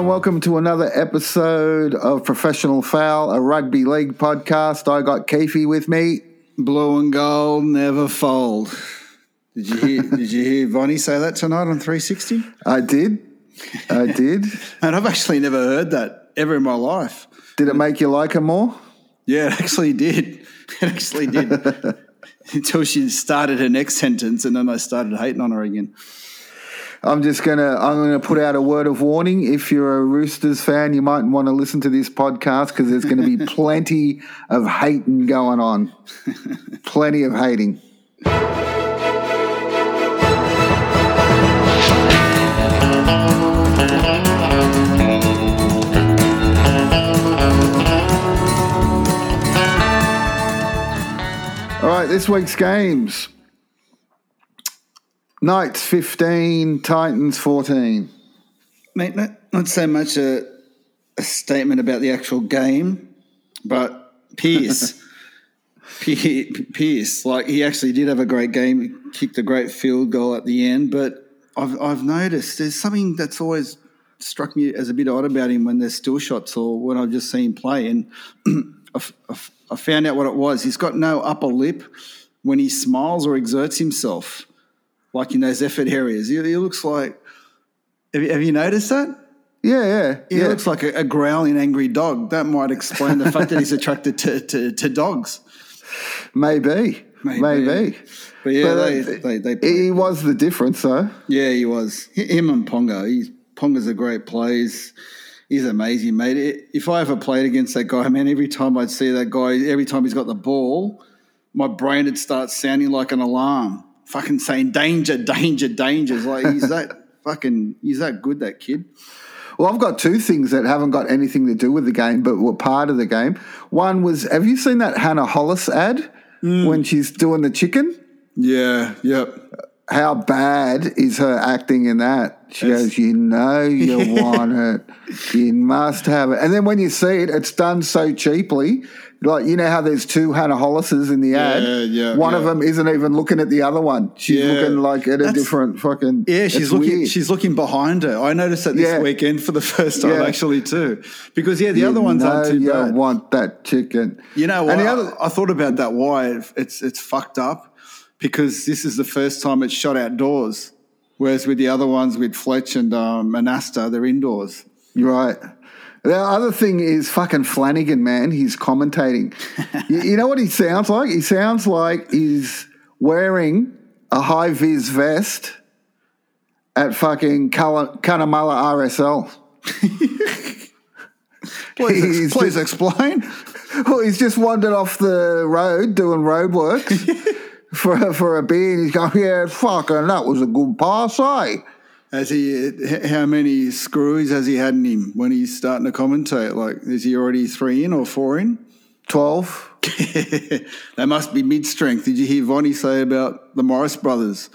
and welcome to another episode of Professional Foul, a rugby league podcast. I got Keefe with me. Blue and gold never fold. Did you hear? did you hear Vonnie say that tonight on 360? I did. I did. And I've actually never heard that ever in my life. Did it make you like her more? Yeah, it actually did. It actually did. Until she started her next sentence, and then I started hating on her again. I'm just gonna I'm gonna put out a word of warning. If you're a Roosters fan, you might want to listen to this podcast because there's going to be plenty of hating going on. plenty of hating. All right, this week's games. Knights 15, Titans 14. Mate, not, not so much a, a statement about the actual game, but Pearce. Pearce, like he actually did have a great game, he kicked a great field goal at the end. But I've I've noticed there's something that's always struck me as a bit odd about him when there's still shots or when I've just seen him play, and I've, I've, I found out what it was. He's got no upper lip when he smiles or exerts himself, like in those effort areas. He, he looks like. Have you, have you noticed that? Yeah, yeah. He yeah. looks like a, a growling, angry dog. That might explain the fact that he's attracted to, to, to dogs. Maybe. Maybe. Maybe. But yeah, But, they, uh, they, they. He was the difference, though. Yeah, he was. Him and Ponga. He's, Ponga's a great player. He's, he's amazing, mate. If I ever played against that guy, man, every time I'd see that guy, every time he's got the ball, my brain would start sounding like an alarm, fucking saying danger, danger, danger. It's like he's that fucking, he's that good, that kid. Well, I've got two things that haven't got anything to do with the game, but were part of the game. One was, have you seen that Hannah Hollis ad Mm. when she's doing the chicken? Yeah, yep. How bad is her acting in that? She goes, You know, you want it. You must have it. And then when you see it, it's done so cheaply. Like, you know how there's two Hannah Hollises in the ad? yeah, yeah. One of them isn't even looking at the other one. She's Yeah. looking like at a different fucking. Yeah, she's looking. weird. She's looking behind her. I noticed that this Yeah. weekend for the first time, Yeah. actually, too. Because yeah, the You other ones aren't too you bad. want that chicken. You know what? And the other, I thought about that. Why it's it's fucked up because this is the first time it's shot outdoors, whereas with the other ones with Fletch and um, Anasta, they're indoors. Right. The other thing is fucking Flanagan, man. He's commentating. you, you know what he sounds like? He sounds like he's wearing a high vis vest at fucking Cunnamulla RSL. Please, He's please just- explain. Well, he's just wandered off the road doing road work for, for a beer and he's going, yeah, fucking, that was a good pass, eh? Has he? How many screws has he had in him when he's starting to commentate? Like, is he already three in or four in? 12. they must be mid strength. Did you hear Vonnie say about the Morris brothers?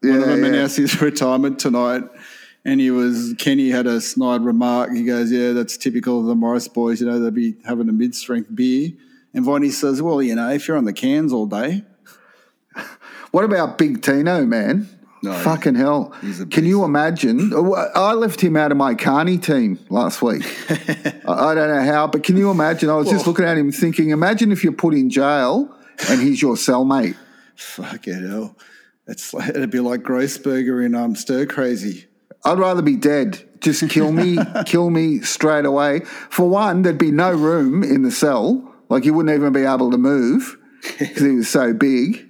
One of them yeah. announced his retirement tonight, and he was Kenny had a snide remark. He goes, "Yeah, that's typical of the Morris boys. You know, they'll be having a mid strength beer." And Vonnie says, "Well, you know, if you're on the cans all day, What about Big Tino, man? No, Fucking hell. Can you imagine? I left him out of my Carney team last week. I I don't know how, but can you imagine? I was just looking at him thinking, imagine if you're put in jail and he's your cellmate. fucking hell, it's like, it'd be like Grossberger in um, Stir Crazy." I'd rather be dead. Just kill me, kill me straight away. For one, there'd be no room in the cell. Like you wouldn't even be able to move because he was so big.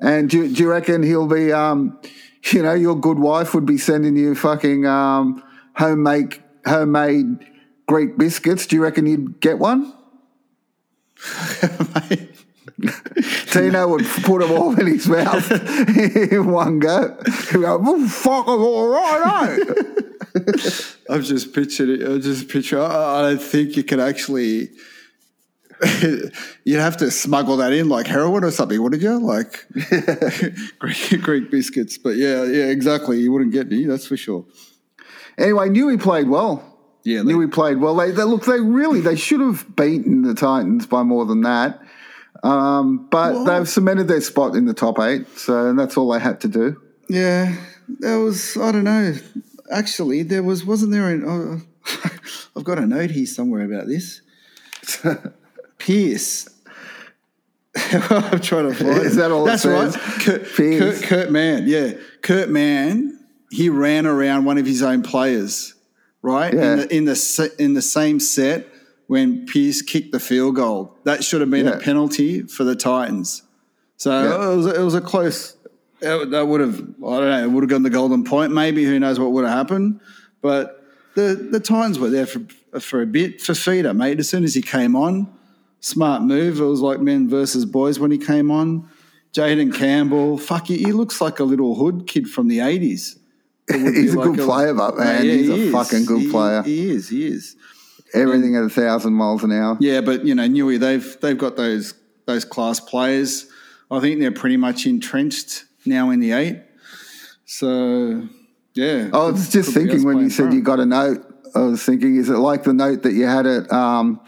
And do, do you reckon he'll be, um, you know, your good wife would be sending you fucking um, homemade homemade Greek biscuits? Do you reckon you'd get one? Tino would put them all in his mouth in one go. He'd go, well, fuck, I'm all right, eh? I've just pictured it. I just picture. I I don't think you can actually. You'd have to smuggle that in like heroin or something, wouldn't you? Like Greek, Greek biscuits. But yeah, yeah, exactly. You wouldn't get any. That's for sure. Anyway, knew he played well. Yeah, knew they- he played well. They, they look, they really, they should have beaten the Titans by more than that. Um, but Well- they've cemented their spot in the top eight, so that's all they had to do. Yeah, there was. I don't know. Actually, there was. Wasn't there? An, uh, I've got a note here somewhere about this. Pearce. I'm trying to find. Is that all That's right. Kurt, Pearce. Kurt, Kurt Mann. Yeah, Kurt Mann. He ran around one of his own players, right? Yeah. In, the, in the in the same set when Pearce kicked the field goal. That should have been Yeah. a penalty for the Titans. So Yeah. it was it was a close. It, that would have I don't know. It would have gotten the golden point. Maybe who knows what would have happened. But the the Titans were there for for a bit. For Fifita, mate. As soon as he came on, smart move. It was like men versus boys when he came on. Jayden Campbell, fuck, he, he looks like a little hood kid from the eighties. He's a good player, but man, he's a fucking good player. He is. He is. Everything at a thousand miles an hour. Yeah, but you know, Newey, they've they've got those those class players. I think they're pretty much entrenched now in the eight. So yeah. I was just Could be us thinking when you said front. you got a note, I was thinking, is it like the note that you had at um,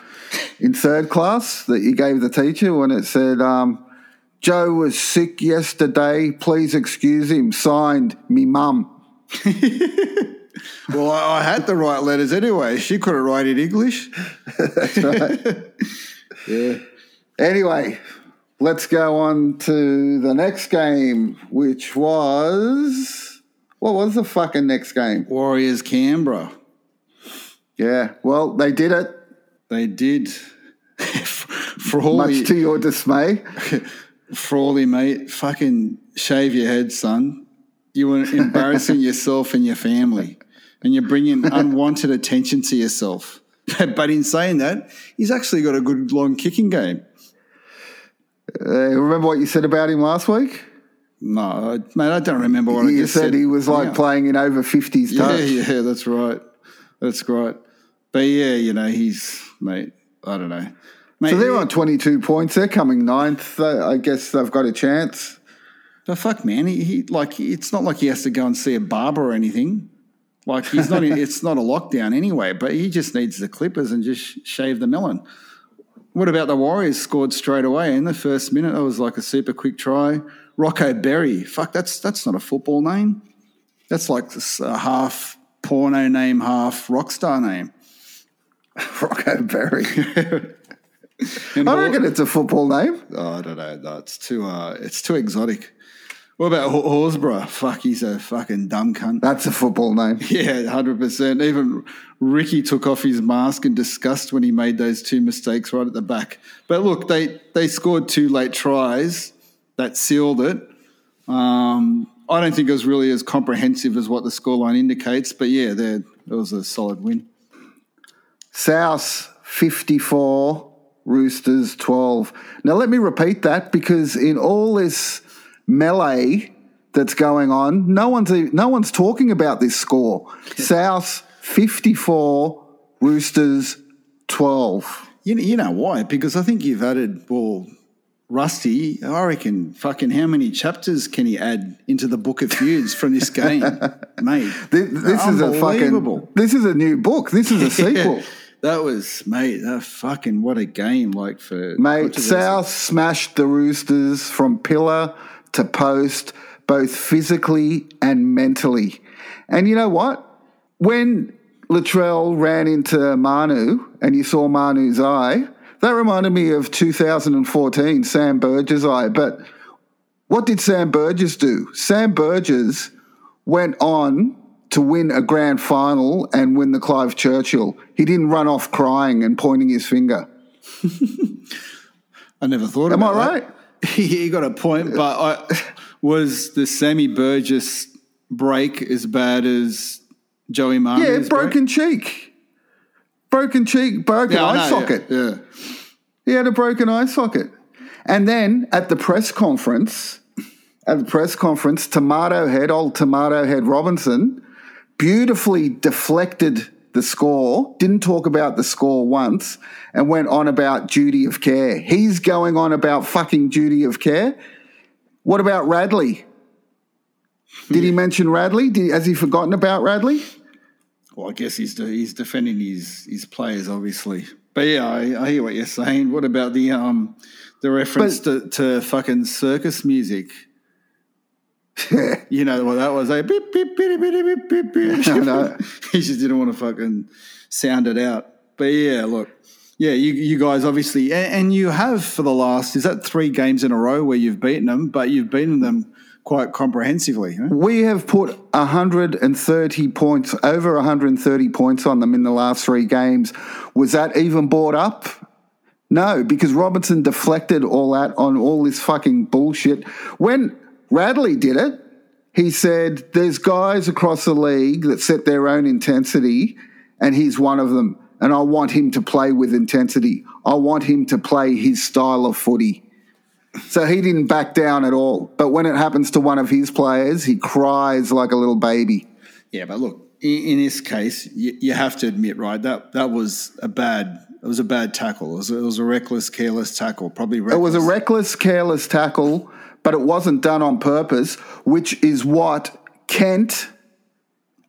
in third class that you gave the teacher when it said, um, Joe was sick yesterday, please excuse him, signed me mum. Well, I, I had the right letters anyway. She couldn't write in English. Yeah. Anyway, let's go on to the next game, which was. What was the fucking next game? Warriors Canberra. Yeah, well, they did it, They did. Frawley, much to your dismay. Frawley, mate, fucking shave your head, son. You were embarrassing yourself and your family, and you're bringing unwanted attention to yourself. but in saying that, he's actually got a good long kicking game. Uh, remember what you said about him last week? No, mate, I don't remember what I said. You said he was like Yeah. playing in over 50s Yeah, touch. yeah, that's right. That's right. But yeah, you know, he's mate. I don't know. Mate, So they're on 22 points. They're coming ninth. I guess they've got a chance. But fuck, man, he, he like it's not like he has to go and see a barber or anything. Like he's not. in, it's not a lockdown anyway. But he just needs the clippers and just shave the melon. What about the Warriors? Scored straight away in the first minute. That was like a super quick try. Rocco Berry. Fuck, that's that's not a football name. That's like this, a half porno name, half rock star name. Rocco Berry. I Hor- reckon it's a football name. Oh, I don't know. No, it's too. Uh, it's too exotic. What about Hor- Horsburgh? Fuck, he's a fucking dumb cunt. That's a football name. Yeah, hundred percent. Even Ricky took off his mask in disgust when he made those two mistakes right at the back. But look, they they scored two late tries that sealed it. Um, I don't think it was really as comprehensive as what the scoreline indicates, but yeah, there it was a solid win. South 54, Roosters 12. Now, let me repeat that because in all this melee that's going on, no one's, no one's talking about this score. South 54, Roosters 12. You know, you know why? Because I think you've added well. Rusty, I reckon fucking how many chapters can he add into the book of feuds from this game, mate? This, this is a fucking. This is a new book. This is a sequel. That was, mate, that fucking what a game like for Mate. South smashed the Roosters from pillar to post, both physically and mentally. And you know what? When Latrell ran into Manu and you saw Manu's eye, that reminded me of 2014, Sam Burgess' eye. But what did Sam Burgess do? Sam Burgess went on to win a grand final and win the Clive Churchill. He didn't run off crying and pointing his finger. I never thought of it. Am I that. right? he got a point, but I, was the Sammy Burgess break as bad as Joey Manu's Yeah, break? broken cheek. Broken cheek, broken Yeah, eye know, yeah, socket. Yeah. He had a broken eye socket. And then at the press conference, at the press conference, Tomato Head, old Tomato Head Robinson, beautifully deflected the score, didn't talk about the score once, and went on about duty of care. He's going on about fucking duty of care. What about Radley? Did he hmm. mention Radley? Did, has he forgotten about Radley? Well, I guess he's de- he's defending his his players, obviously. But yeah, I, I hear what you're saying. What about the um the reference to, to fucking circus music? You know what that was? Like, beep, beep, beep, beep, beep, beep, beep. I know. he just didn't want to fucking sound it out. But yeah, look, yeah, you, you guys obviously, and, and you have for the last, is that three games in a row where you've beaten them, but you've beaten them quite comprehensively. We have put 130 points, over 130 points on them in the last three games. Was that even brought up? No, because Robinson deflected all that on all this fucking bullshit. When Radley did it, he said, There's guys across the league that set their own intensity, and he's one of them. And I want him to play with intensity. I want him to play his style of footy. So he didn't back down at all. But when it happens to one of his players, he cries like a little baby. Yeah, but look, in, in this case, you, you, have to admit, right? That that was a bad. It was a bad tackle. It was, it was a reckless, careless tackle. Probably. Reckless. It was a reckless, careless tackle, but it wasn't done on purpose, which is what Kent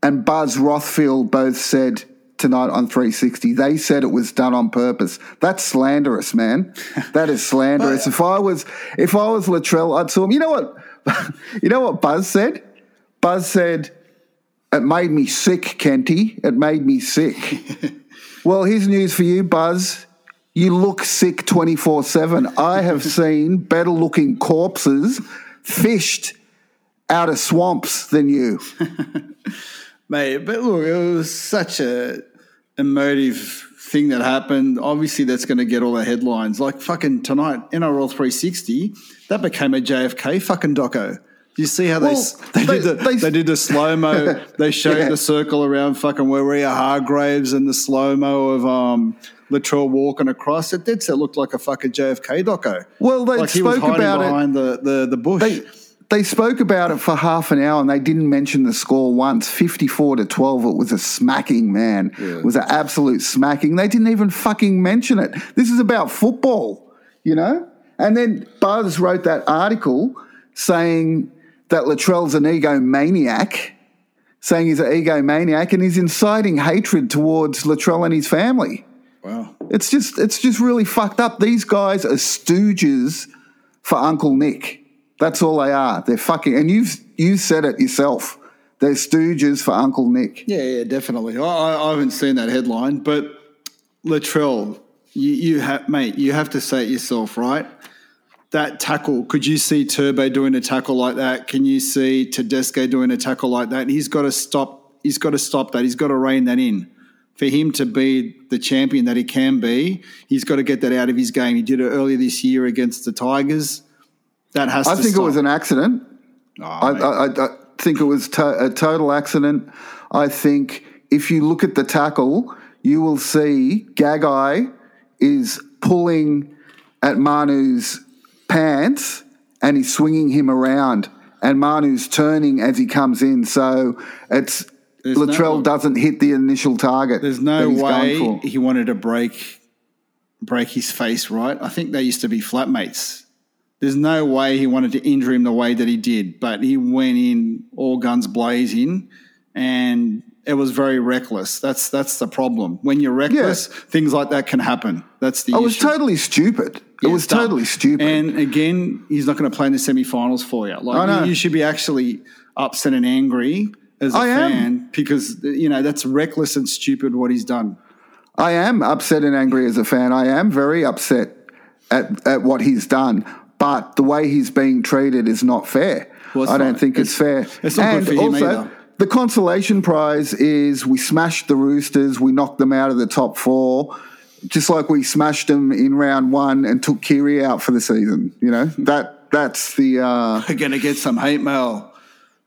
and Buzz Rothfield both said tonight on 360. They said it was done on purpose. That's slanderous, man. That is slanderous. if I was if I was Latrell, I'd sue him. You know what? you know what Buzz said? Buzz said, "It made me sick, Kenty. It made me sick." well, here's news for you, Buzz. You look sick 24 7. I have seen better looking corpses fished out of swamps than you. Mate, but look, it was such a emotive thing that happened. Obviously, that's going to get all the headlines. Like fucking tonight, NRL 360, that became a JFK fucking doco. Do you see how well, they, they, they, did the they, they did the slow mo? they showed yeah. the circle around fucking Waerea Hargreaves and the slow mo of um, Latrell walking across. It did. So it looked like a fucking JFK doco. Well, they like spoke about behind it behind the, the the bush they spoke about it for half an hour and they didn't mention the score once. 54 to 12 it was a smacking man. Yeah. it was an absolute smacking. They didn't even fucking mention it. This is about football you know? And then buzz wrote that article saying that latrell's an egomaniac saying he's an egomaniac and he's inciting hatred towards latrell and his family. Wow. It's just it's just really fucked up. These guys are stooges for uncle nick that's all they are. They're fucking, and you've you said it yourself. They're stooges for Uncle Nick. Yeah, yeah, definitely. I, I haven't seen that headline, but Latrell, you, you have, mate, you have to say it yourself, right? That tackle, could you see Turbo doing a tackle like that? Can you see Tedesco doing a tackle like that? He's got to stop. He's got to stop that. He's got to rein that in. For him to be the champion that he can be, he's got to get that out of his game. He did it earlier this year against the Tigers that has. I think stop. it was an accident. Oh, I, I, I, think it was to- a total accident. I think if you look at the tackle, you will see Gagai is pulling at Manu's pants and he's swinging him around, and Manu's turning as he comes in. So it's there's Latrell no, doesn't hit the initial target. There's no way he wanted to break break his face. Right? I think they used to be flatmates there's no way he wanted to injure him the way that he did, but he went in all guns blazing, and it was very reckless. That's that's the problem. When you're reckless, yeah. things like that can happen. That's the. It was totally stupid. It yeah, was dumb. totally stupid. And again, he's not going to play in the semi-finals for you. Like you, you, should be actually upset and angry as a I fan am. because you know that's reckless and stupid what he's done. I am upset and angry as a fan. I am very upset at, at what he's done but the way he's being treated is not fair. Well, I don't not. think it's, it's, fair. It's not and good for him also, either. The consolation prize is we smashed the Roosters, we knocked them out of the top four, just like we smashed them in round one and took Keary out for the season. You know that that's the. Uh, We're going to get some hate mail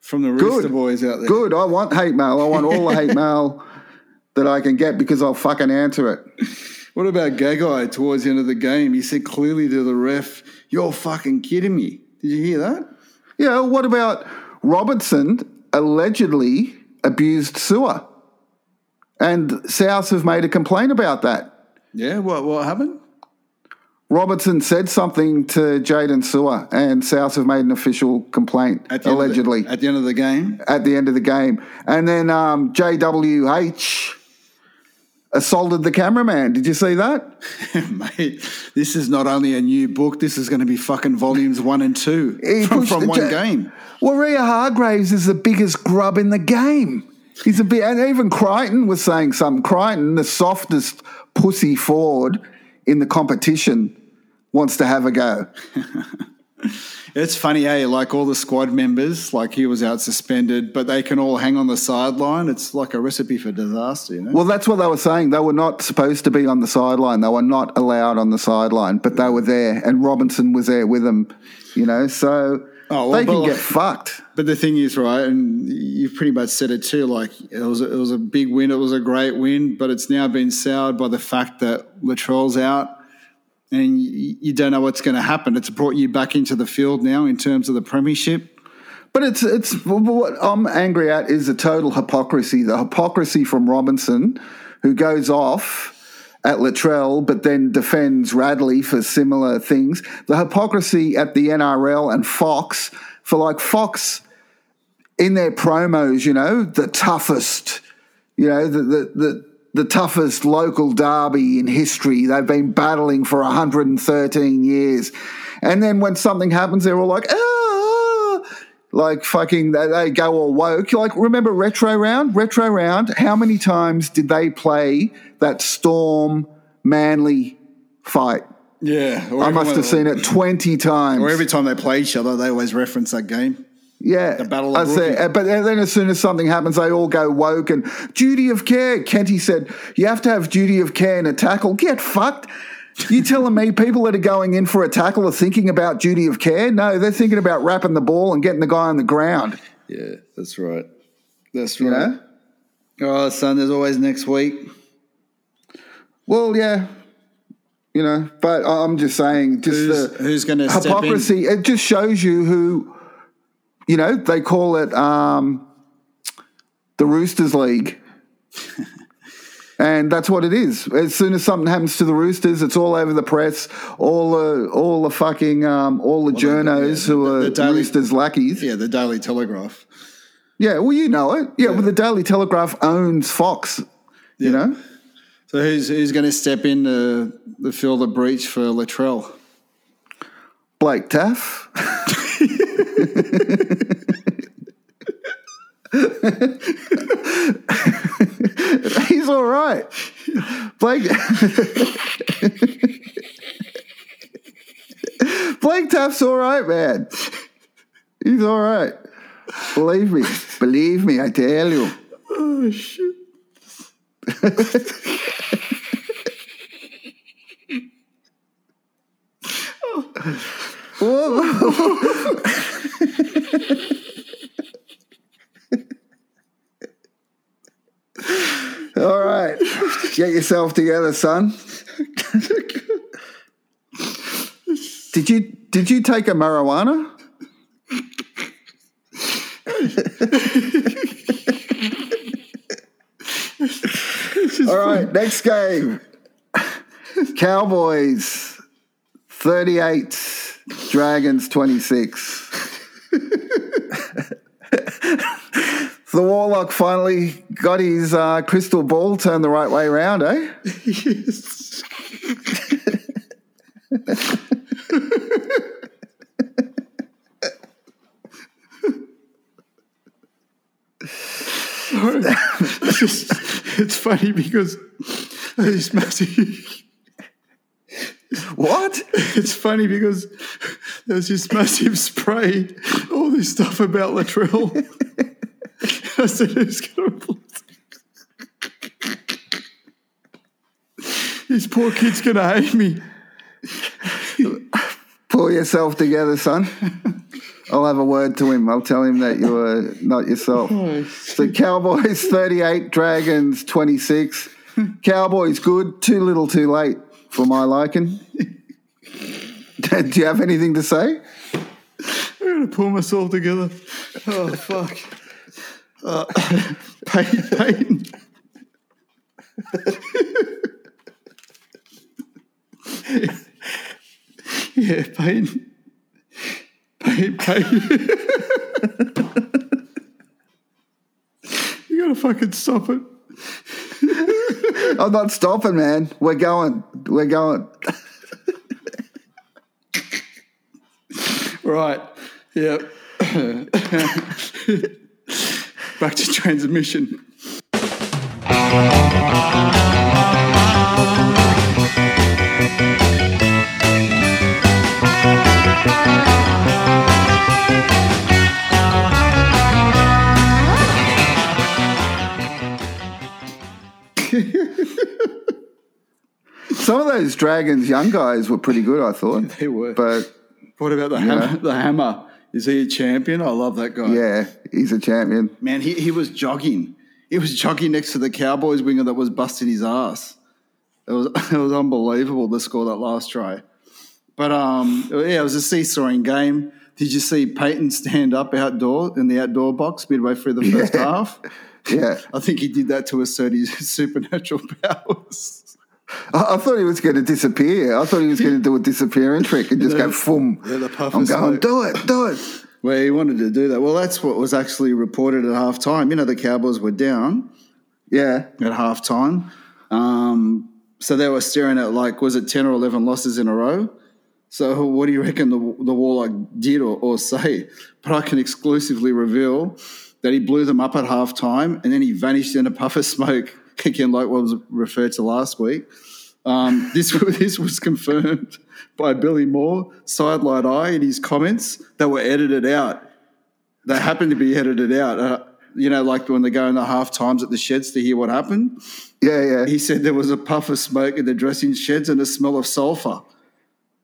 from the Rooster good, boys out there. Good. I want hate mail. I want all the hate mail that I can get because I'll fucking answer it. What about Gagai towards the end of the game? He said clearly to the ref, You're fucking kidding me. Did you hear that? Yeah, what about Robertson allegedly abused Su'A? And South have made a complaint about that. Yeah, what, what happened? Robertson said something to Jaydn Su'A, and South have made an official complaint, at allegedly. The, at the end of the game? At the end of the game. And then um, JWH assaulted the cameraman. Did you see that? Mate, this is not only a new book, this is going to be fucking volumes one and two he from, from one game. Waerea Hargreaves is the biggest grub in the game. He's a bit, and even Crichton was saying something. Crichton, the softest pussy forward in the competition, wants to have a go. It's funny, eh? Like all the squad members, like he was out suspended, but they can all hang on the sideline. It's like a recipe for disaster, you know? Well, that's what they were saying. They were not supposed to be on the sideline. They were not allowed on the sideline, but they were there, and Robinson was there with them. You know, so Oh, well, they can but- get fucked. But the thing is, right, and you've pretty much said it too. Like it was, a, it was a big win. It was a great win, but it's now been soured by the fact that Latrell's out, and you, don't know what's going to happen. It's brought you back into the field now in terms of the premiership. But it's it's what I'm angry at is the total hypocrisy. The hypocrisy from Robinson, who goes off at Latrell, but then defends Radley for similar things. The hypocrisy at the NRL and Fox for like Fox in their promos, you know, the toughest, you know, the the the, the toughest local derby in history. They've been battling for 113 years. And then when something happens, they're all like, ah, like fucking, they, they go all woke. Like, remember Retro Round? Retro Round, how many times did they play that Storm Manly fight? Yeah, I must have seen it 20 times. Or every time they play each other, they always reference that game. Yeah, The battle of I but then as soon as something happens, they all go woke and duty of care. Kenty said, "You have to have duty of care in a tackle." Get fucked. You telling me people that are going in for a tackle are thinking about duty of care? No, they're thinking about wrapping the ball and getting the guy on the ground. Yeah, that's right. That's right. know. Oh, son, there's always next week. Well, yeah, you know, but I'm just saying, just Who's, the who's going to step in? hypocrisy. It just shows you who, you know, they call it um, the Roosters League. And that's what it is. As soon as something happens to the Roosters, it's all over the press. All the all the fucking um, all the journos yeah, who the- are the Daily- Roosters lackeys. Yeah, the Daily Telegraph. Yeah, well, you know it. Yeah, well, the Daily Telegraph owns Fox. You know, So who's who's going to step in to, to fill the breach for Latrell? Blake Taff. He's all right. Blake Blake Taff's all right, man. He's all right. Believe me. Believe me, I tell you. Oh shit! All right. Get yourself together, son. Did you did you take a marijuana? All right, next game. Cowboys 38, Dragons 26. The Warlock finally got his uh, crystal ball turned the right way around, eh? Yes. it's, funny because it's massive. What? It's funny because there's this massive spray, all this stuff about Latrell. I said, who's going to replace This poor kid's going to hate me. Pull yourself together, son. I'll have a word to him. I'll tell him that you are not yourself. Oh, so Cowboys 38, Dragons 26. Cowboys good, too little too late for my liking. Do you have anything to say? I'm going to pull myself together. Oh, fuck. Uh, pain, Payten. yeah, pain. Pain, pain. you got to fucking stop it. I'm not stopping, man. We're going. We're going. Right. Yep. Back to transmission. Some of those Dragons young guys were pretty good, I thought. They were. But What about the hammer? The hammer. Is he a champion? I love that guy. yeah, he's a champion. Man, he, he was jogging. He was jogging next to the Cowboys winger that was busting his ass. It was it was unbelievable to score that last try. But um, yeah, it was a seesawing game. Did you see Payten stand up outdoor in the outdoor box midway through the first Yeah. half? Yeah. I think he did that to assert his supernatural powers. I, I thought he was going to disappear. I thought he was going to do a disappearing trick and just go, "Fum." Yeah, the puff I'm going, smoke. do it, do it. Well, he wanted to do that. Well, that's what was actually reported at halftime. You know, the Cowboys were down. Yeah, at halftime. Um, so they were staring at like, was it 10 or 11 losses in a row? So what do you reckon the, the Warlock did or, or say? But I can exclusively reveal that he blew them up at halftime and then he vanished in a puff of smoke, again, like what was referred to last week. Um, this, this was confirmed by Billy Moore, Sideline Eye, in his comments that were edited out. They happened to be edited out. Uh, you know, like when they go in the half times at the sheds to hear what happened. yeah, yeah. He said there was a puff of smoke in the dressing sheds and a smell of sulphur.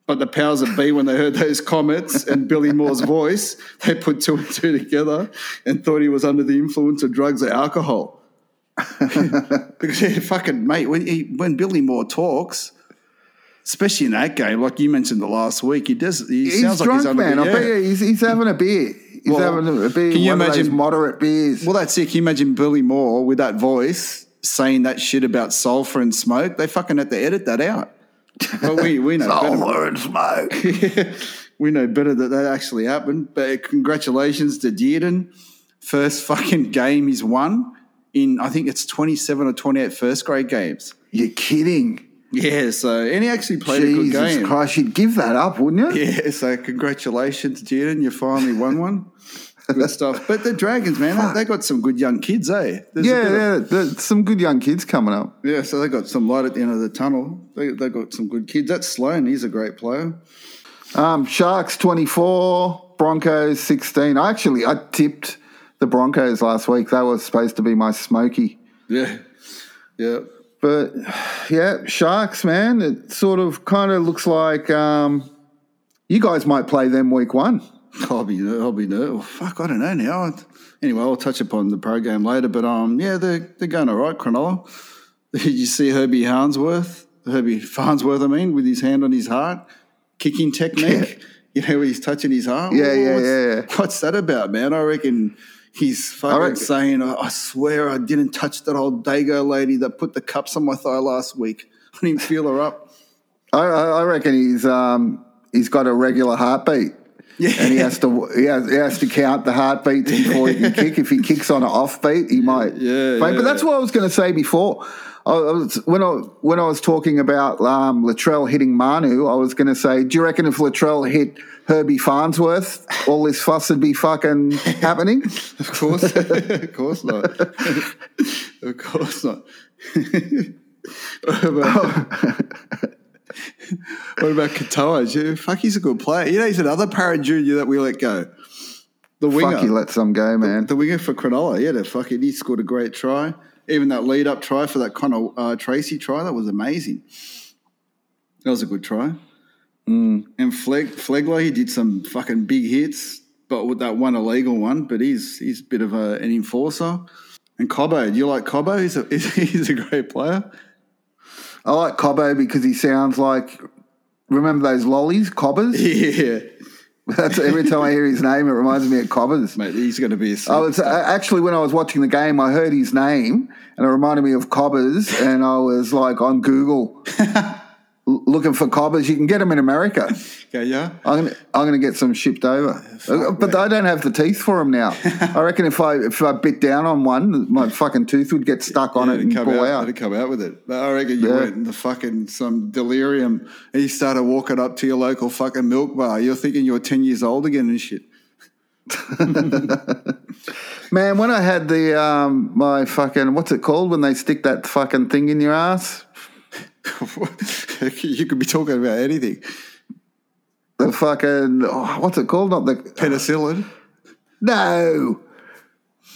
But the powers that be, when they heard those comments and Billy Moore's voice, they put two and two together and thought he was under the influence of drugs or alcohol. because yeah, fucking mate, when he, when Billy Moore talks, especially in that game, like you mentioned the last week, he does. He He's sounds drunk, like he's under man. the, I yeah. bet you he's, he's having a beer. He's Well, having a beer. can you one of those imagine- moderate beers? Well, that's it. Can you imagine Billy Moore with that voice saying that shit about sulfur and smoke? They fucking had to edit that out. But we, we know better. And smoke. we know better that that actually happened. But congratulations to Dearden. First fucking game he's won in, I think it's 27 or 28 first grade games. You're kidding. Yeah, so, and he actually played a good Jesus game. Christ, you'd give that up, wouldn't you? Yeah, so congratulations, Dearden. You finally won one. Good stuff. But the Dragons, man, they, they got some good young kids, eh? There's Yeah, of- yeah. Some good young kids coming up. Yeah, so they got some light at the end of the tunnel. They they got some good kids. That's Sloan. He's a great player. Um, Sharks 24, Broncos 16. I actually, I tipped the Broncos last week. That was supposed to be my smoky. Yeah, yeah. But yeah, Sharks, man, it sort of kind of looks like um, you guys might play them week one. I'll be I'll be there. Oh, fuck, I don't know now. Anyway, I'll touch upon the program later. But um, yeah, they're they're going all right. Cronulla. Did you see Herbie Harnsworth? Herbie Farnsworth, I mean, with his hand on his heart, kicking technique. You know, he's touching his heart. Yeah, yeah, what's, yeah, yeah. What's that about, man? I reckon he's fucking reckon- saying, "I I swear I didn't touch that old Dago lady that put the cups on my thigh last week. I didn't feel her up." I, I I reckon he's um, he's got a regular heartbeat. Yeah. And he has to he has, he has to count the heartbeats before he can kick. If he kicks on an offbeat, he might. Yeah, yeah. But that's what I was going to say before. I was, when I when I was talking about um, Latrell hitting Manu, I was going to say, do you reckon if Latrell hit Herbie Farnsworth, all this fuss would be fucking happening? Of course, of course not. of course not. what about, what about Katoa? Fuck, he's a good player. You know, he's another para junior that we let go. The winger, Fuck, you let some go, man. the winger for Cronulla. Yeah, the fucking he scored a great try. Even that lead up try for that Connor uh, Tracey try, that was amazing. That was a good try. And Fleg, Flegler, he did some fucking big hits, but with that one illegal one. But he's he's a bit of a, an enforcer. And Cobbo, do you like Cobbo? He's a, he's a great player. I like Cobbo because he sounds like. Remember those lollies, cobbers? Yeah, That's every time I hear his name, it reminds me of cobbers. mate, he's going to be a I was actually when I was watching the game, I heard his name, and it reminded me of cobbers, and I was like on Google looking for cobbers. You can get them in America. Okay, yeah. I'm gonna, I'm gonna get some shipped over, Uh, but I don't have the teeth for them now. I reckon if I if I bit down on one, my fucking tooth would get stuck on it It'd and come pull out, out. it'd come out with it. But I reckon you Yeah. went into fucking some delirium and you started walking up to your local fucking milk bar. You're thinking you're 10 years old again and shit. Man, when I had the um, my fucking what's it called when they stick that fucking thing in your ass? you could be talking about anything. The fucking oh, what's it called? Not the Penicillin. no.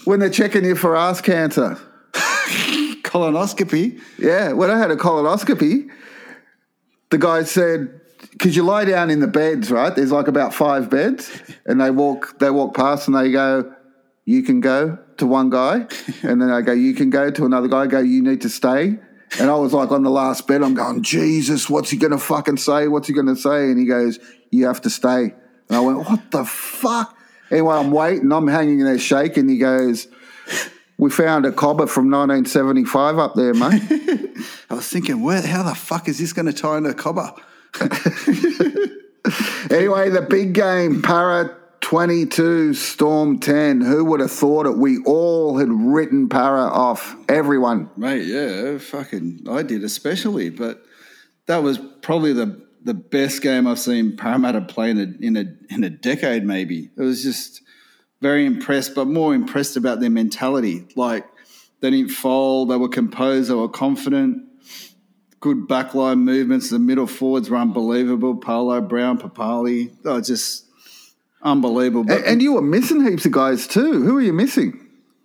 When they're checking you for ass cancer. Colonoscopy. Yeah, when I had a colonoscopy, the guy said, "Because you lie down in the beds, right? There's like about five beds, and they walk they walk past and they go, you can go to one guy, and then I go, you can go to another guy. I go, you need to stay." And I was like on the last bed. I'm going, Jesus, what's he gonna fucking say? What's he gonna say? And he goes, you have to stay. And I went, what the fuck? Anyway, I'm waiting. I'm hanging there shaking. He goes. We found a cobber from 1975 up there, mate. I was thinking, where? How the fuck is this going to tie into a cobber? Anyway, the big game, Para 22, Storm 10. Who would have thought it? We all had written Para off. Everyone. Mate, yeah, fucking, I did especially, but that was probably the the best game I've seen Parramatta play in a in a in a decade. Maybe it was just very impressed, but more impressed about their mentality. Like they didn't fold, they were composed, they were confident. Good backline movements. The middle forwards were unbelievable. Paulo Brown, Papali, oh, just unbelievable. And, and you were missing heaps of guys too. Who are you missing?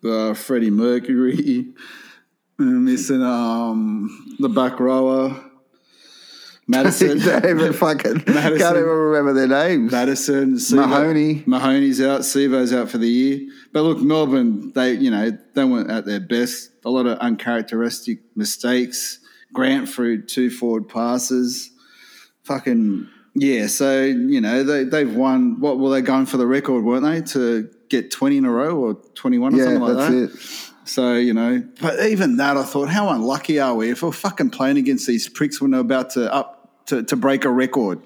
uh, Freddie Mercury, missing um, the back rower, Madison. Even fucking can't Madison. even remember their names. Madison, Sivo- Mahoney. Mahoney's out, Sivo's out for the year. But look, Melbourne, they you know they weren't at their best. A lot of uncharacteristic mistakes. Grant through two forward passes. Fucking yeah. So you know they they've won. What were they going for the record? weren't they to get twenty in a row or twenty one or yeah, something like that's that? it. So, you know, but even that, I thought, how unlucky are we if we're fucking playing against these pricks when they're about to up to, to break a record,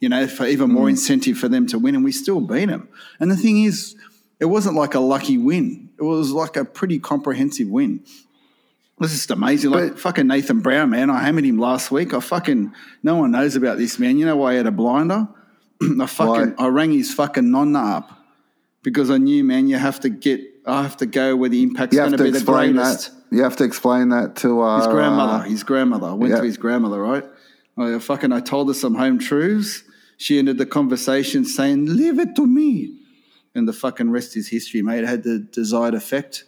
you know, for even more mm. incentive for them to win, and we still beat them. And the thing is, it wasn't like a lucky win; it was like a pretty comprehensive win. Was just amazing. Like But- fucking Nathan Brown, man. I hammered him last week. I fucking no one knows about this man. You know why he had a blinder? I fucking Why? I rang his fucking nonna up because I knew, man, you have to get. I have to go where the impact's going to be the greatest. that. You have to explain that to our His grandmother. uh, his grandmother. I went yeah. to his grandmother, right? I fucking I told her some home truths. She ended the conversation saying, "Leave it to me," and the fucking rest is history, mate. It had the desired effect.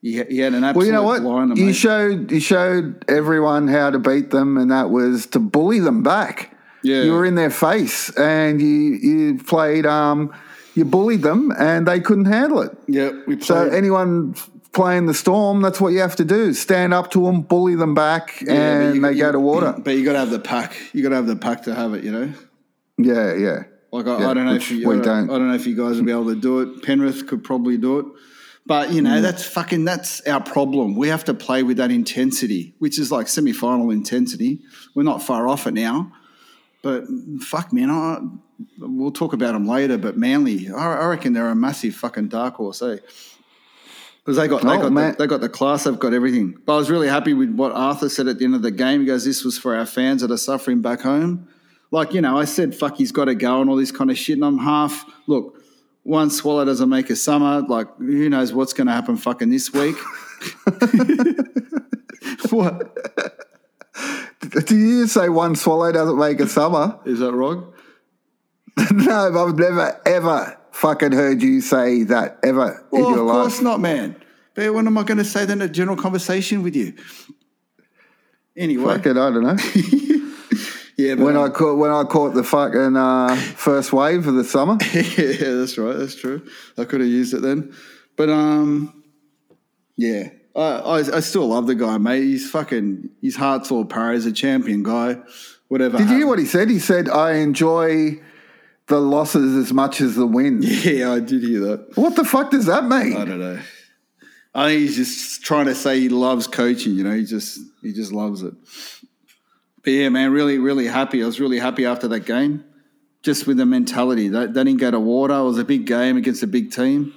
He, he had an absolute Well, you know what? you showed you showed everyone how to beat them, and that was to bully them back. Yeah. You were in their face, and you you played. Um, you bullied them, and they couldn't handle it. yeah, we played. So anyone playing the storm, that's what you have to do: stand up to them, bully them back, Yeah, and you- they you- go to water. But you got to have the pack. You got to have the pack to have it. You know. Yeah, yeah. Like I, Yeah, I don't know if you, we I, don't, don't. I don't know if you guys will be able to do it. Penrith could probably do it, but you Mm. know that's fucking that's our problem. We have to play with that intensity, which is like semi-final intensity. We're not far off it now, but fuck man, I, we'll talk about them later. But Manly, I, I reckon they're a massive fucking dark horse, eh? Because they got they Oh, got the, they got the class, they've got everything. But I was really happy with what Arthur said at the end of the game. He goes, "This was for our fans that are suffering back home." Like you know, I said, "Fuck, he's got to go" and all this kind of shit. And I'm half look. One swallow doesn't make a summer. Like who knows what's going to happen fucking this week? what Did you say one swallow doesn't make a summer? is that wrong? no, I've never ever fucking heard you say that ever in Well, your of life. course not, man. But when am I going to say that in a general conversation with you? Anyway, Fucking, I don't know. yeah, but when um, I caught when I caught the fucking uh, first wave of the summer. yeah, that's right. That's true. I could have used it then, but um, yeah, I, I I still love the guy, mate. He's fucking his heart's all para. He's a champion guy. Whatever. Did you hear what he said? He said, "I enjoy the losses as much as the wins." Yeah, I did hear that. What the fuck does that mean? I don't know. I think he's just trying to say he loves coaching. You know, he just he just loves it. But yeah, man, really, really happy. I was really happy after that game, just with the mentality. That they didn't go to water. It was a big game against a big team.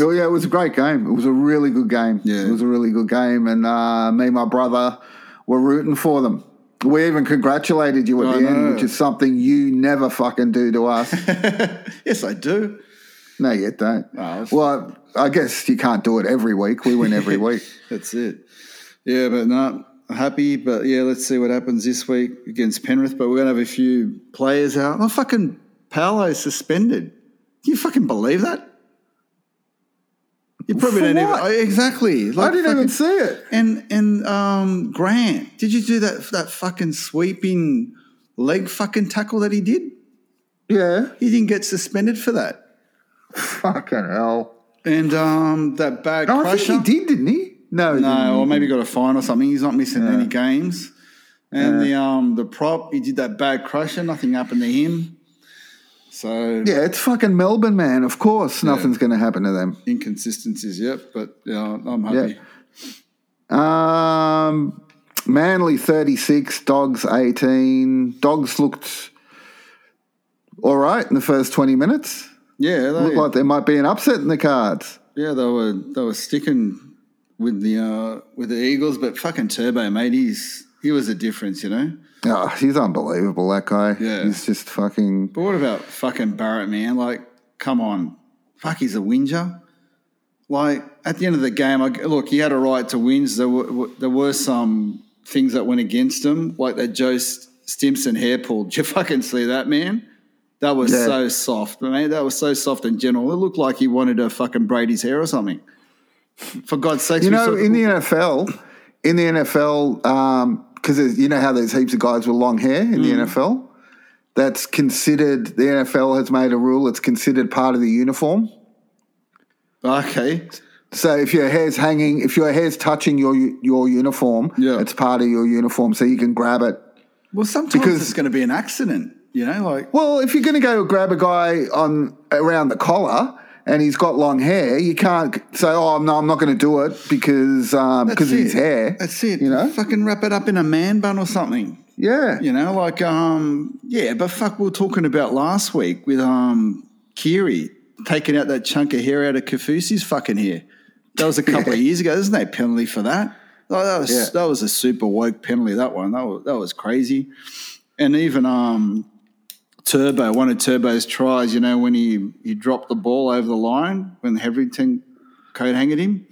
Oh yeah, it was a great game. It was a really good game. Yeah. It was a really good game, and uh, me and my brother were rooting for them. We even congratulated you at I the end, which is something you never fucking do to us. yes, I do. No, you don't. Oh, well, I guess you can't do it every week. We win every week. That's it. Yeah, but no, happy. But yeah, let's see what happens this week against Penrith. But we're gonna have a few players out. Oh, fucking Paulo suspended. Can you fucking believe that? You probably For don't even what? exactly. I didn't even see it. And and um, Grant, did you do that that fucking sweeping leg fucking tackle that he did? Yeah. He didn't get suspended for that. Fucking hell. And um, that bad No, I think he did, didn't he? No, No, or maybe got a fine or something. He's not missing Yeah. any games. And the um the prop, he did that bad crusher. Nothing happened to him. So Yeah, it's fucking Melbourne, man. Of course, nothing's going to happen to them. inconsistencies, yep. But yeah, I'm happy. Um, Manly 36, Dogs 18. Dogs looked all right in the first 20 minutes. Yeah, they, Looked like there might be an upset in the cards. yeah, they were they were sticking with the uh with the Eagles, but fucking Turbo, mate, he's he was a difference, you know. Oh, he's unbelievable, that guy. Yeah. He's just fucking. But what about fucking Barrett, man? Like, come on, fuck, he's a whinger. Like at the end of the game, I, look, he had a right to wins. There were there were some things that went against him, like that Joe Stimson hair pull. Did you fucking see that, man? That was Yeah. so soft, man. That was so soft and gentle. It looked like he wanted to fucking braid his hair or something. For God's sake, You know, in the NFL, in the NFL, because you know how there's heaps of guys with long hair in the Mm. NFL? That's considered, the NFL has made a rule, it's considered part of the uniform. okay, So if your hair's hanging, if your hair's touching your your uniform, Yeah. it's part of your uniform, so you can grab it. well, sometimes Because- it's going to be an accident. You know, like Well, if you're going to go grab a guy on around the collar and he's got long hair, you can't say, "Oh no, I'm not going to do it because um, because of his hair." That's it. You know? fucking wrap it up in a man bun or something. Yeah, You know, like um, yeah, but fuck, we were talking about last week with um, Kiri taking out that chunk of hair out of Kafusi's fucking hair. That was a couple of years ago. There's no penalty for that. Oh, that was Yeah. that was a super woke penalty. That one, that was that was crazy. And even um, Turbo, one of Turbo's tries, you know, when he he dropped the ball over the line when Heverington coat hanged him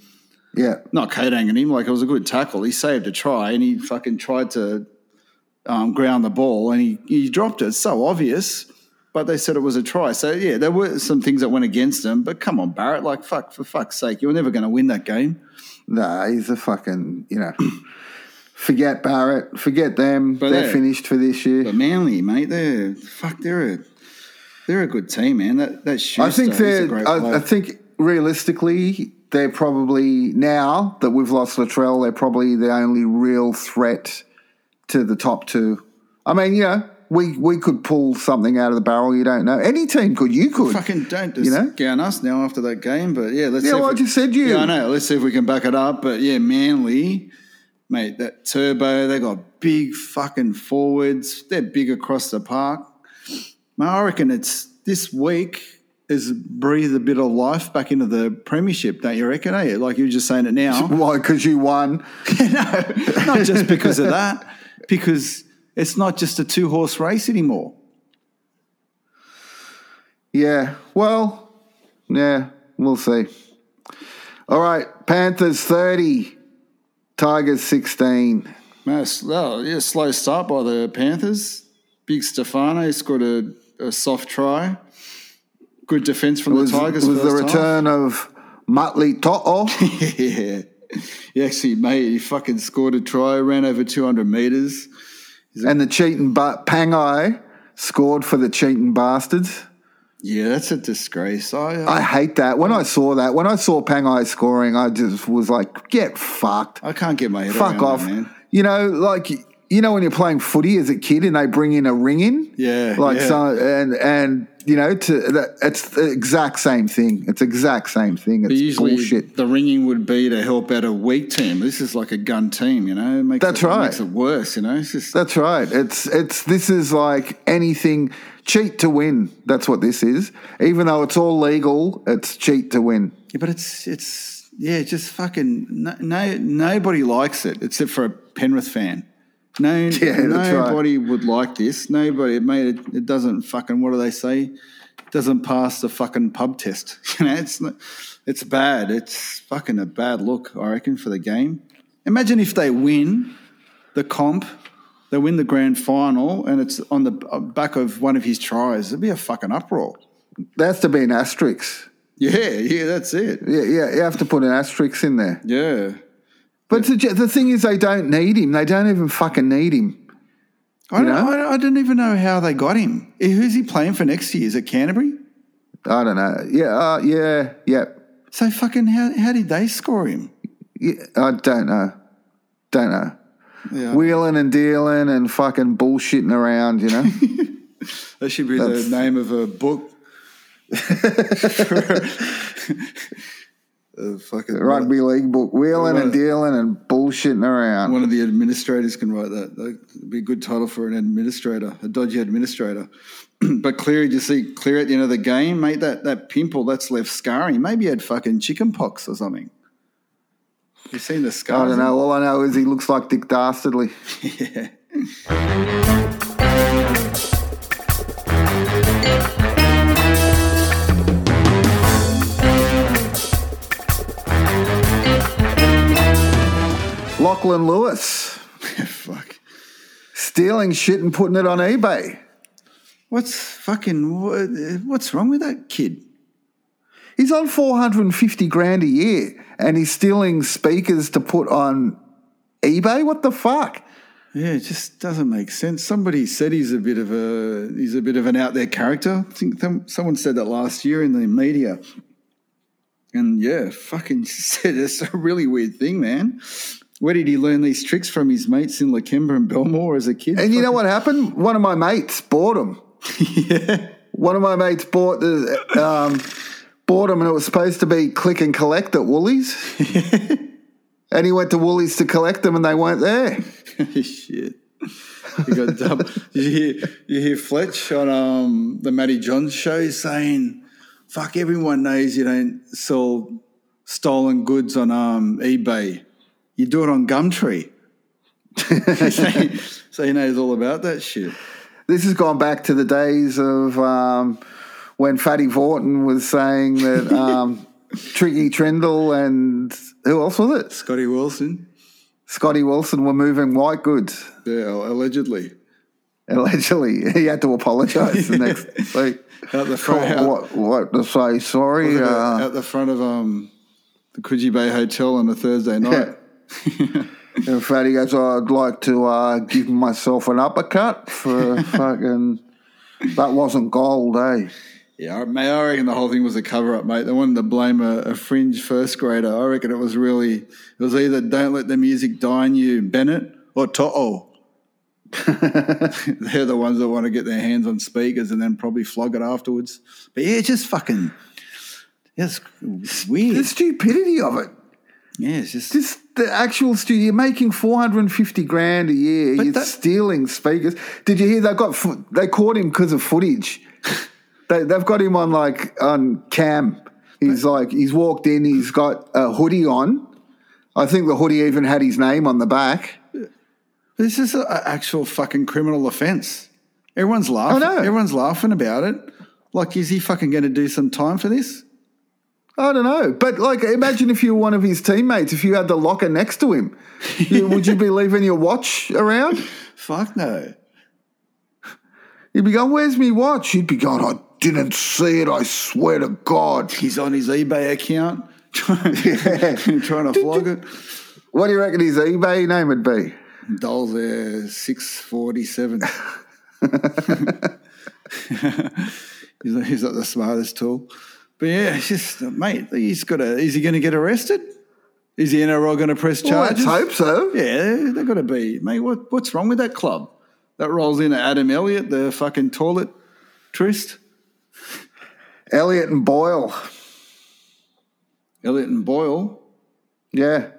yeah. not coat hanging him. Like it was a good tackle. He saved a try, and he fucking tried to um, ground the ball, and he he dropped it. It's so obvious, but they said it was a try. So yeah, there were some things that went against him. But come on, Barrett, like fuck for fuck's sake, you were never going to win that game. Nah, he's a fucking you know. Forget Barrett, forget them. But They're yeah. finished for this year. But Manly, mate, they're fuck, they're a they're a good team, man. That that Schuster, I think they're. I. I think realistically, they're probably now that we've lost Latrell, they're probably the only real threat to the top two. I mean, you know, we we could pull something out of the barrel. You don't know. Any team could. You could. Fucking don't You know? discount us now after that game. But yeah, let's Yeah, see if well, I just said you. Yeah, I know. Let's see if we can back it up. But yeah, Manly, mate, that turbo, they got big fucking forwards. They're big across the park. Mate, I reckon it's this week is breathe a bit of life back into the premiership, don't you reckon? Eh? Like you were just saying it now. Why? Because you won. no, not just because of that, because it's not just a two horse race anymore. Yeah. Well, yeah, we'll see. All right. Panthers 30, Tigers 16. Man, slow, yeah, slow start by the Panthers. Big Stefano scored a, a soft try. Good defense from Was, the Tigers. was the first half. return of Mutley To'o. yeah. He actually made, he fucking scored a try, ran over 200 metres. and the cheating but Pangai scored for the cheating bastards. Yeah, that's a disgrace. I, uh, I hate that. When I saw that, when I saw Pangai scoring, I just was like, get fucked. I can't get my head Fuck off. that. You know, like you know when you're playing footy as a kid and they bring in a ring in? Yeah, Like yeah. so and and you know, to it's the exact same thing. It's the exact same thing. It's usually bullshit. the ringing would be to help out a weak team. This is like a gun team, you know? It makes That's it, right. makes it worse, you know? It's just, That's right. It's it's this is like anything cheat to win. That's what this is. Even though it's all legal, it's cheat to win. Yeah, but it's it's yeah, just fucking no, no nobody likes it except for a Penrith fan. No, that's right. nobody would like this. Nobody, mate. It, it doesn't fucking. What do they say? doesn't pass the fucking pub test. You know, it's not, it's bad. It's fucking a bad look, I reckon, for the game. Imagine if they win the comp, they win the grand final, and it's on the uh, back of one of his tries. It'd be a fucking uproar. There has to be an asterisk. Yeah, yeah, that's it. Yeah, yeah, you have to put an asterisk in there. Yeah. But the, the thing is, they don't need him. They don't even fucking need him. I don't, know? I, don't- I don't even know how they got him. Who's he playing for next year? Is it Canterbury? I don't know. Yeah, uh, yeah, yeah, So fucking how, how did they score him? yeah. I don't know. Don't know. Yeah. Wheeling and dealing and fucking bullshitting around, you know. That should be That's- the name of a book. Fucking Rugby league book, wheeling and dealing and bullshitting around. One of the administrators can write that. That'd be a good title for an administrator, a dodgy administrator. but Cleary, you see Cleary at the end of the game, mate, that, that pimple that's left scarring. Maybe he had fucking chicken pox or something. You seen the scar? I don't know. All I know is he looks like Dick Dastardly. yeah. Lachlan Lewis Fuck. stealing shit and putting it on eBay. What's fucking what's wrong with that kid? He's on 450 grand a year and he's stealing speakers to put on eBay. What the fuck? Yeah, it just doesn't make sense. Somebody said he's a bit of a he's a bit of an out there character. I think them- someone said that last year in the media. And yeah, fucking said it's a really weird thing, man. Where did he learn these tricks from his mates in Lakemba and Belmore as a kid? And you know what happened? One of my mates bought them. yeah. One of my mates bought the um, bought them, and it was supposed to be click and collect at Woolies. and he went to Woolies to collect them, and they weren't there. Shit. You got you hear you hear Fletch on um, the Matty Johns show saying, "Fuck, everyone knows you don't sell stolen goods on um, eBay. You do it on Gumtree." so, so he knows all about that shit. This has gone back to the days of um, when Fatty Vautin was saying that um, Tricky Trindall and who else was it? Scotty Wilson, Scotty Wilson were moving white goods. yeah, allegedly Allegedly, he had to apologise the next week. out the front. out- what, what to say? Sorry. Uh, at the front of um, the Coogee Bay Hotel on a Thursday night. In fact, he goes, I'd like to uh, give myself an uppercut for fucking. That wasn't gold, eh? Yeah, I- mate, I reckon the whole thing was a cover up, mate. They wanted to blame a, a fringe first grader. I reckon it was really, it was either Don't Let the Music Die on You, Bennett, or To'o. They're the ones that want to get their hands on speakers and then probably flog it afterwards. But yeah, just fucking, it's weird. The stupidity of it. Yeah, it's just, Just the actual studio, you're making 450 grand a year. You're that- stealing speakers. Did you hear they got fo- they caught him because of footage? they, they've got him on like on cam. He's like he's walked in. He's got a hoodie on. I think the hoodie even had his name on the back. this is an actual fucking criminal offense. Everyone's laughing. Everyone's laughing about it. Like, is he fucking going to do some time for this? I don't know, but like, imagine if you were one of his teammates. If you had the locker next to him, you, would you be leaving your watch around? Fuck no. You'd be going, "Where's me watch?" You'd be going, "I didn't see it. I swear to God." He's on his eBay account trying, trying to flog it. What do you reckon his eBay name would be? Doll's there, 647. he's, he's not the smartest tool. But yeah, it's just, mate, he's got a, is he going to get arrested? Is the NRL going to press Well, let's hope so. Yeah, they've got to be. Mate, what, what's wrong with that club? That rolls in Adam Elliott, the fucking toilet trist. Elliott and Boyle. Elliott and Boyle. Yeah,